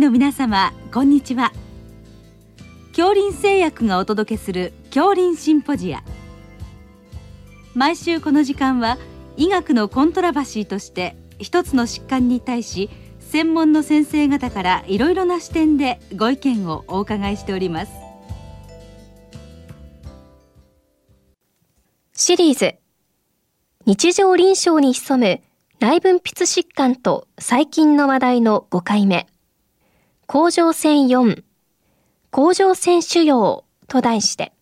の皆様こんにちは。恐林製薬がお届けする恐林シンポジア。毎週この時間は医学のコントラバシーとして一つの疾患に対し専門の先生方からいろいろな視点でご意見をお伺いしております。シリーズ。日常臨床に潜む内分泌疾患と細菌の話題の5回目甲状腺4甲状腺腫瘍と題して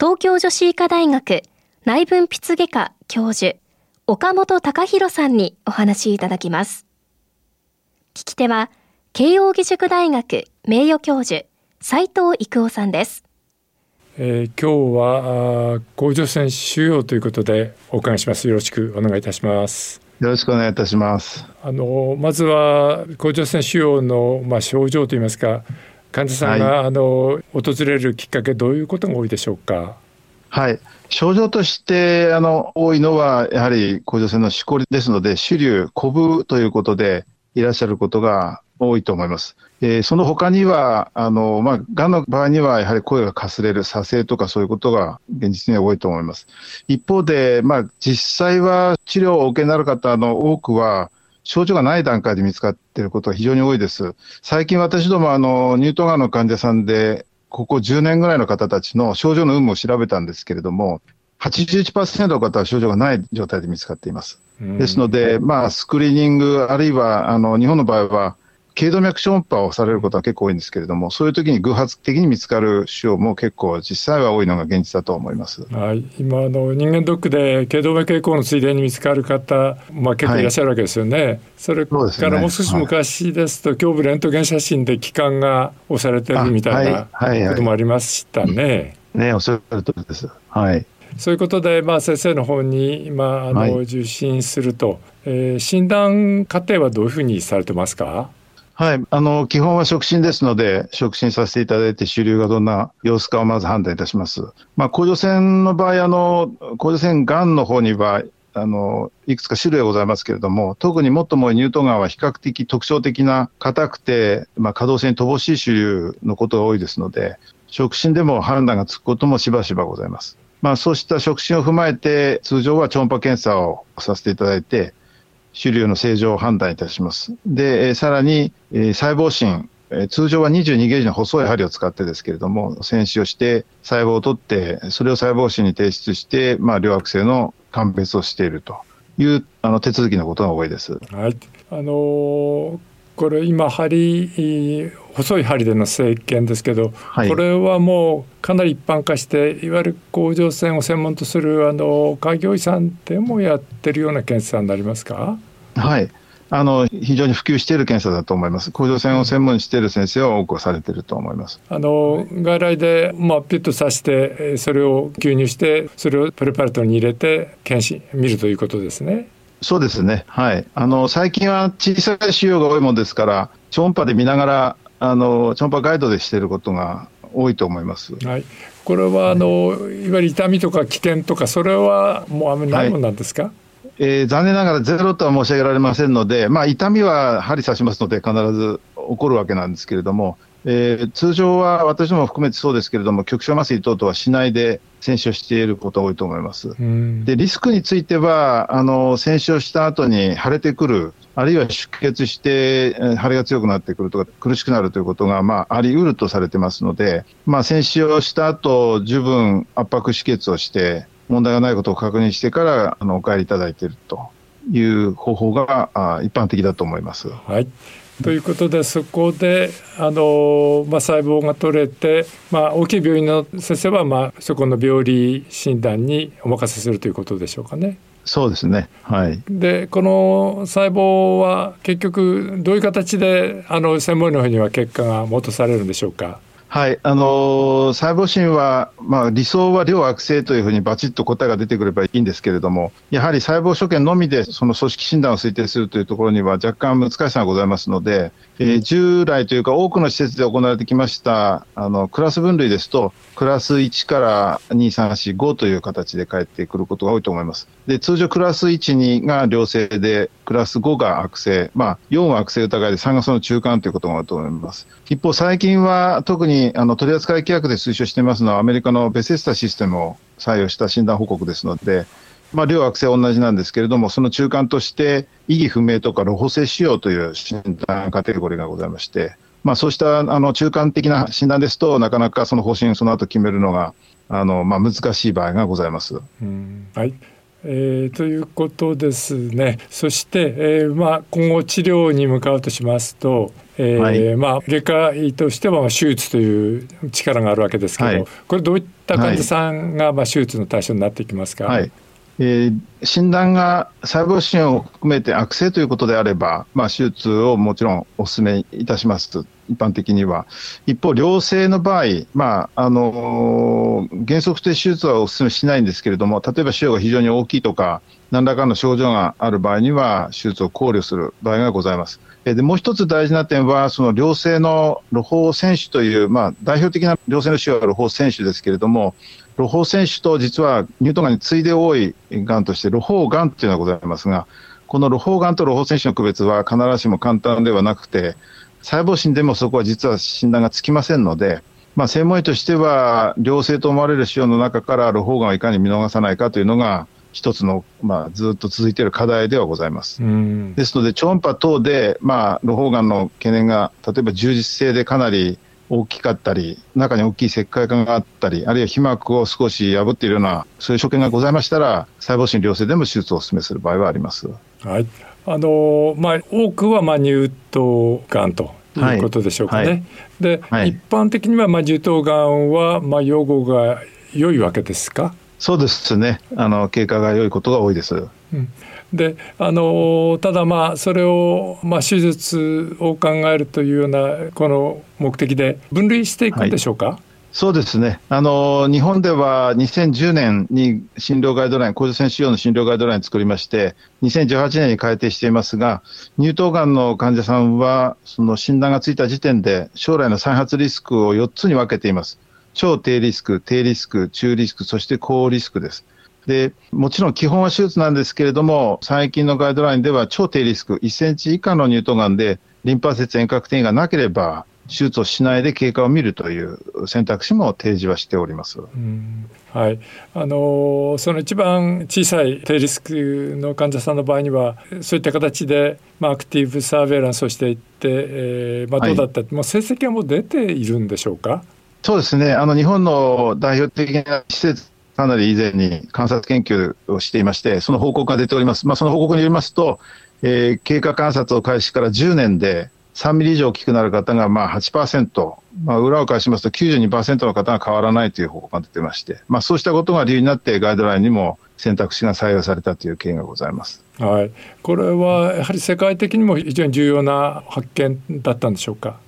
東京女子医科大学内分泌外科教授岡本隆弘さんにお話いただきます聞き手は、慶應義塾大学名誉教授、斉藤育夫さんです。えー、今日は甲状腺腫瘍ということでお伺いします。よろしくお願いいたします。よろしくお願いいたします。あのまずは甲状腺腫瘍のまあ症状といいますか、患者さんが、はい、あの訪れるきっかけどういうことが多いでしょうか？はい。症状としてあの多いのはやはり甲状腺のしこりですので、腫瘤、コブということでいらっしゃることが多いと思います。えー、その他には、あの、まあ、癌の場合には、やはり声がかすれる、左性とかそういうことが現実には多いと思います。一方で、まあ、実際は治療をお受けになる方の多くは、症状がない段階で見つかっていることが非常に多いです。最近私ども、あの、乳頭がんの患者さんで、ここ10年ぐらいの方たちの症状の有無を調べたんですけれども、81%の方は症状がない状態で見つかっています。ですので、まあ、スクリーニング、あるいは、あの、日本の場合は、頸動脈超音波をされることは結構多いんですけれども、そういう時に偶発的に見つかる腫瘍も結構実際は多いのが現実だと思います。はい、今あの人間ドックで頸動脈エコーのついでに見つかる方、まあ結構いらっしゃるわけですよね。はい、それからもう少し昔ですと、胸部レントゲン写真で気管が押されてるみたいなこともありましたね。ね、おっしゃる通りです。はい。そういうことで、まあ、先生の方に今あの、はい、受診すると、えー、診断過程はどういうふうにされてますか？はい。あの、基本は触診ですので、触診させていただいて、主流がどんな様子かをまず判断いたします。まあ、甲状腺の場合、あの、甲状腺がんの方には、あの、いくつか種類がございますけれども、特にもっとも乳頭がんは比較的特徴的な硬くて、まあ、可動性に乏しい主流のことが多いですので、触診でも判断がつくこともしばしばございます。まあ、そうした触診を踏まえて、通常は超音波検査をさせていただいて、腫瘤の正常を判断いたします。で、さらに、細胞診、通常は22ゲージの細い針を使ってですけれども、選手をして細胞を取って、それを細胞診に提出して、まあ、両悪性の鑑別をしているというあの手続きのことが多いです。はい。あのー、これ今針細い針での生検ですけど、はい、これはもうかなり一般化していわゆる甲状腺を専門とするあの開業医さんでもやってるような検査になりますか？はいあの非常に普及している検査だと思います。甲状腺を専門にしている先生は多くされていると思います。あの外来でまあピュッと刺してそれを吸入してそれをプレパレットに入れて検視見るということですね。そうですね。はい。あの最近は小さい腫瘍が多いものですから、超音波で見ながらあの超音波ガイドでしていることが多いと思います。はい。これはあの、いわゆる痛みとか危険とかそれはもうあんまりないもんなんですか？はいえー、残念ながらゼロとは申し上げられませんので、まあ、痛みは針刺しますので、必ず起こるわけなんですけれども、えー、通常は私も含めてそうですけれども、局所麻酔等々はしないで選手をしていることが多いと思います。でリスクについては、あの選手をした後に腫れてくる、あるいは出血して腫れが強くなってくるとか、苦しくなるということが、まあ、あり得るとされてますので、まあ、選手をした後十分圧迫止血をして、問題がないことを確認してからあのお帰りいただいているという方法があ一般的だと思います。はいということでそこであの、まあ、細胞が取れて、まあ、大きい病院の先生は、まあ、そこの病理診断にお任せするということでしょうかね。そうですね。はい。で、この細胞は結局どういう形であの専門医の方には結果が戻されるんでしょうか。はい、あのー、細胞診は、まあ、理想は量悪性というふうにバチッと答えが出てくればいいんですけれども、やはり細胞所見のみでその組織診断を推定するというところには若干難しさがございますので、えー、従来というか多くの施設で行われてきましたあのクラス分類ですと、クラス1から2、3、4、5という形で帰ってくることが多いと思います。で通常クラス1、2が良性で、クラス5が悪性、まあ、4は悪性疑いで3がその中間ということがあると思います。一方、最近は特にあの取扱規約で推奨していますのは、アメリカのベセスタシステムを採用した診断報告ですので、まあ、両惑星は同じなんですけれども、その中間として、意義不明とか露補性腫瘍という診断カテゴリーがございまして、まあ、そうしたあの中間的な診断ですと、なかなかその方針、その後決めるのがあの、まあ、難しい場合がございます。はいえー、ということですね。そして、えーまあ、今後治療に向かうとしますと、えー、はい、まあ、外科医としては手術という力があるわけですけど、はい、これどういった患者さんが、まあ、手術の対象になっていきますか？はいえー、診断が細胞腫瘍を含めて悪性ということであれば、まあ、手術をもちろんお勧めいたします一般的には。一方、良性の場合、まああのー、原則として手術はお勧めしないんですけれども、例えば腫瘍が非常に大きいとか、何らかの症状がある場合には、手術を考慮する場合がございます。でもう一つ大事な点は、その良性の露胞選手という、まあ、代表的な良性の腫瘍は露胞選手ですけれども、露胞選手と実は乳頭がんに次いで多いがんとして、露胞がんというのがございますが、この露胞がんと露胞選手の区別は必ずしも簡単ではなくて、細胞診でもそこは実は診断がつきませんので、まあ、専門医としては、良性と思われる腫瘍の中から露胞がんをいかに見逃さないかというのが、一つの、まあ、ずっと続いている課題ではございます。ですので、超音波等で、まあ、露胞がんの懸念が、例えば充実性でかなり大きかったり、中に大きい石灰管があったり、あるいは皮膜を少し破っているような、そういう所見がございましたら、細胞診療性でも手術をお勧めする場合はあります。はい。あのまあ、多くはまあ乳頭がんということでしょうかね。はいはい、で、はい、一般的にはまあ乳頭がんはまあ予後が良いわけですか？そうですね。あの経過が良いことが多いです。うんであのただまあそれを、まあ、手術を考えるというようなこの目的で分類していくんでしょうか、はいそうですね。あの、日本では2010年に診療ガイドライン、甲状腺腫瘍の診療ガイドラインを作りまして、2018年に改定していますが、乳頭がんの患者さんは、その診断がついた時点で、将来の再発リスクを4つに分けています。超低リスク、低リスク、中リスク、そして高リスクです。で、もちろん基本は手術なんですけれども、最近のガイドラインでは超低リスク、1センチ以下の乳頭がんで、リンパ節遠隔転移がなければ、手術をしないで経過を見るという選択肢も提示はしております。はい、あのその一番小さい低リスクの患者さんの場合にはそういった形で、まあ、アクティブサーベイランスをしていって、えーまあ、どうだった、はい、もう成績はもう出ているんでしょうか？そうですね。あの日本の代表的な施設かなり以前に観察研究をしていまして、その報告が出ております。まあ、その報告によりますと、えー、経過観察を開始から10年で3ミリ以上大きくなる方がまあ8%、まあ、裏を返しますと92%の方が変わらないという報告が出てまして、まあ、そうしたことが理由になってガイドラインにも選択肢が採用されたという経緯がございます。はい、これはやはり世界的にも非常に重要な発見だったんでしょうか？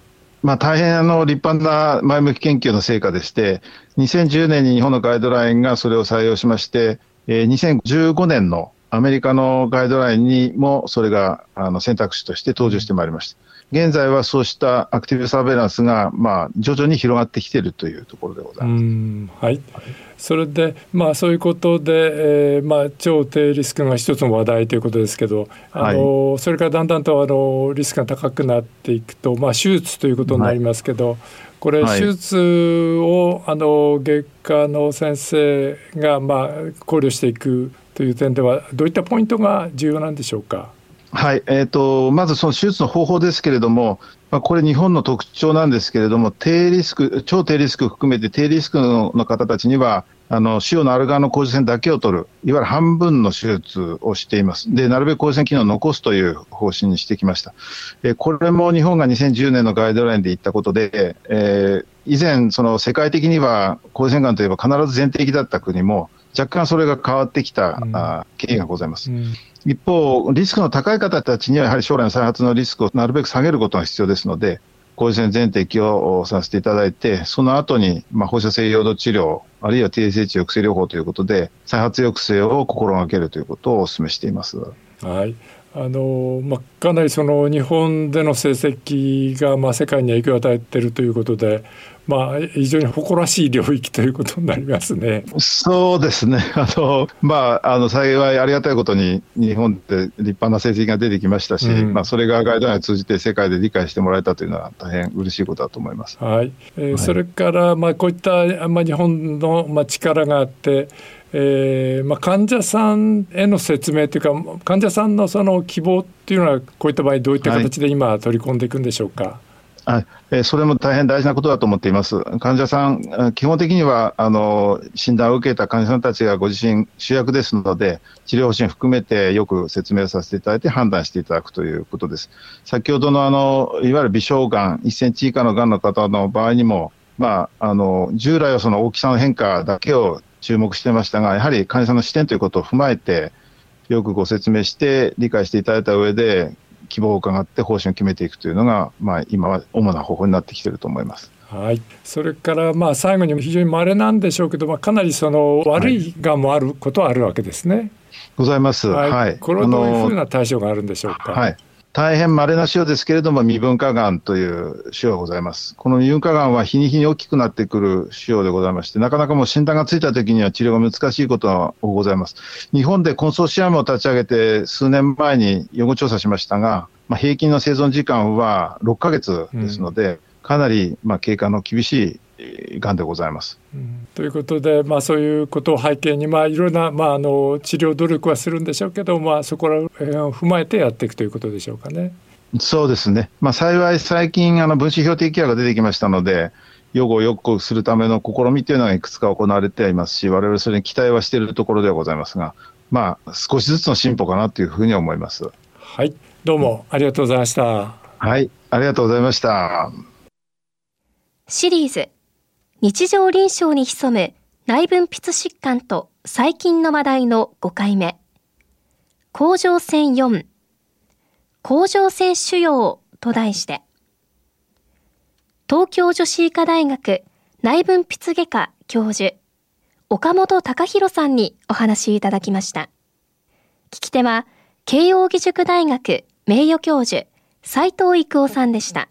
まあ、大変あの立派な前向き研究の成果でして、2010年に日本のガイドラインがそれを採用しまして、えー、2015年のアメリカのガイドラインにもそれがあの選択肢として登場してまいりました。現在はそうしたアクティブサーベイランスが、まあ、徐々に広がってきているというところでございます。はい、それで、まあ、そういうことで、えーまあ、超低リスクが一つの話題ということですけど、あの、はい、それからだんだんとあのリスクが高くなっていくと、まあ、手術ということになりますけど、はい、これ、手術をあの外科の先生が、まあ、考慮していくという点ではどういったポイントが重要なんでしょうか？はい、えーと、まずその手術の方法ですけれども、まあ、これ、日本の特徴なんですけれども、低リスク、超低リスク含めて低リスクの方たちには、あの腫瘍のある側の甲状腺だけを取る、いわゆる半分の手術をしています。で、なるべく甲状腺機能を残すという方針にしてきました。えこれも日本が2010年のガイドラインで言ったことで、えー、以前、その世界的には甲状腺がんといえば必ず前提的だった国も、若干それが変わってきた、うん、経緯がございます。うん一方、リスクの高い方たちには、やはり将来の再発のリスクをなるべく下げることが必要ですので、甲状腺全摘をさせていただいて、その後に、まあ、放射性溶土治療、あるいは TSH 抑制療法ということで、再発抑制を心がけるということをお勧めしています。はいあのまあ、かなりその日本での成績がまあ世界に影響を与えているということで、まあ、非常に誇らしい領域ということになりますね。そうですね。あの、まあ、あの、幸いありがたいことに、日本で立派な成績が出てきましたし、うん、まあ、それがガイドラインを通じて世界で理解してもらえたというのは大変嬉しいことだと思います。はい。えー、はい、それから、まあ、こういった、まあ、日本の、まあ、力があって、えーまあ、患者さんへの説明というか患者さんのその希望っていうのはこういった場合どういった形で今取り込んでいくんでしょうか？はいえそれも大変大事なことだと思っています。患者さん、基本的にはあの診断を受けた患者さんたちがご自身主役ですので、治療方針含めてよく説明させていただいて判断していただくということです。先ほどのあのいわゆる微小がん、1センチ以下のがんの方の場合にも、まあ、あの従来はその大きさの変化だけを注目してましたが、やはり患者さんの視点ということを踏まえて、よくご説明して、理解していただいた上で、希望を伺って方針を決めていくというのが、まあ、今は主な方法になってきていると思います。はい、それからまあ最後に非常に稀なんでしょうけど、まあ、かなりその悪いがんもあることはあるわけですね。はい、ございます。はい。これはどういうふうな対象があるんでしょうか？はい。大変稀な腫瘍ですけれども、未分化がんという腫瘍がございます。この未分化がんは日に日に大きくなってくる腫瘍でございまして、なかなかもう診断がついた時には治療が難しいことがございます。日本でコンソーシアムを立ち上げて数年前に予後調査しましたが、まあ、平均の生存時間は6ヶ月ですので、うん、かなりまあ経過の厳しいがんでございます。うん、ということで、まあ、そういうことを背景に、まあ、いろんな、まあ、あの治療努力はするんでしょうけど、まあ、そこら辺を踏まえてやっていくということでしょうかね。そうですね、まあ、幸い最近、あの分子標的薬が出てきましたので、予後をよくするための試みというのがいくつか行われていますし、われわれそれに期待はしているところではございますが、まあ、少しずつの進歩かなというふうに思います。はい、どうもありがとうございました。はい、ありがとうございました。シリーズ日常臨床に潜む内分泌疾患と細菌の話題の5回目。甲状腺4、甲状腺腫瘍と題して、東京女子医科大学内分泌外科教授、岡本隆弘さんにお話いただきました。聞き手は、慶應義塾大学名誉教授、斉藤育夫さんでした。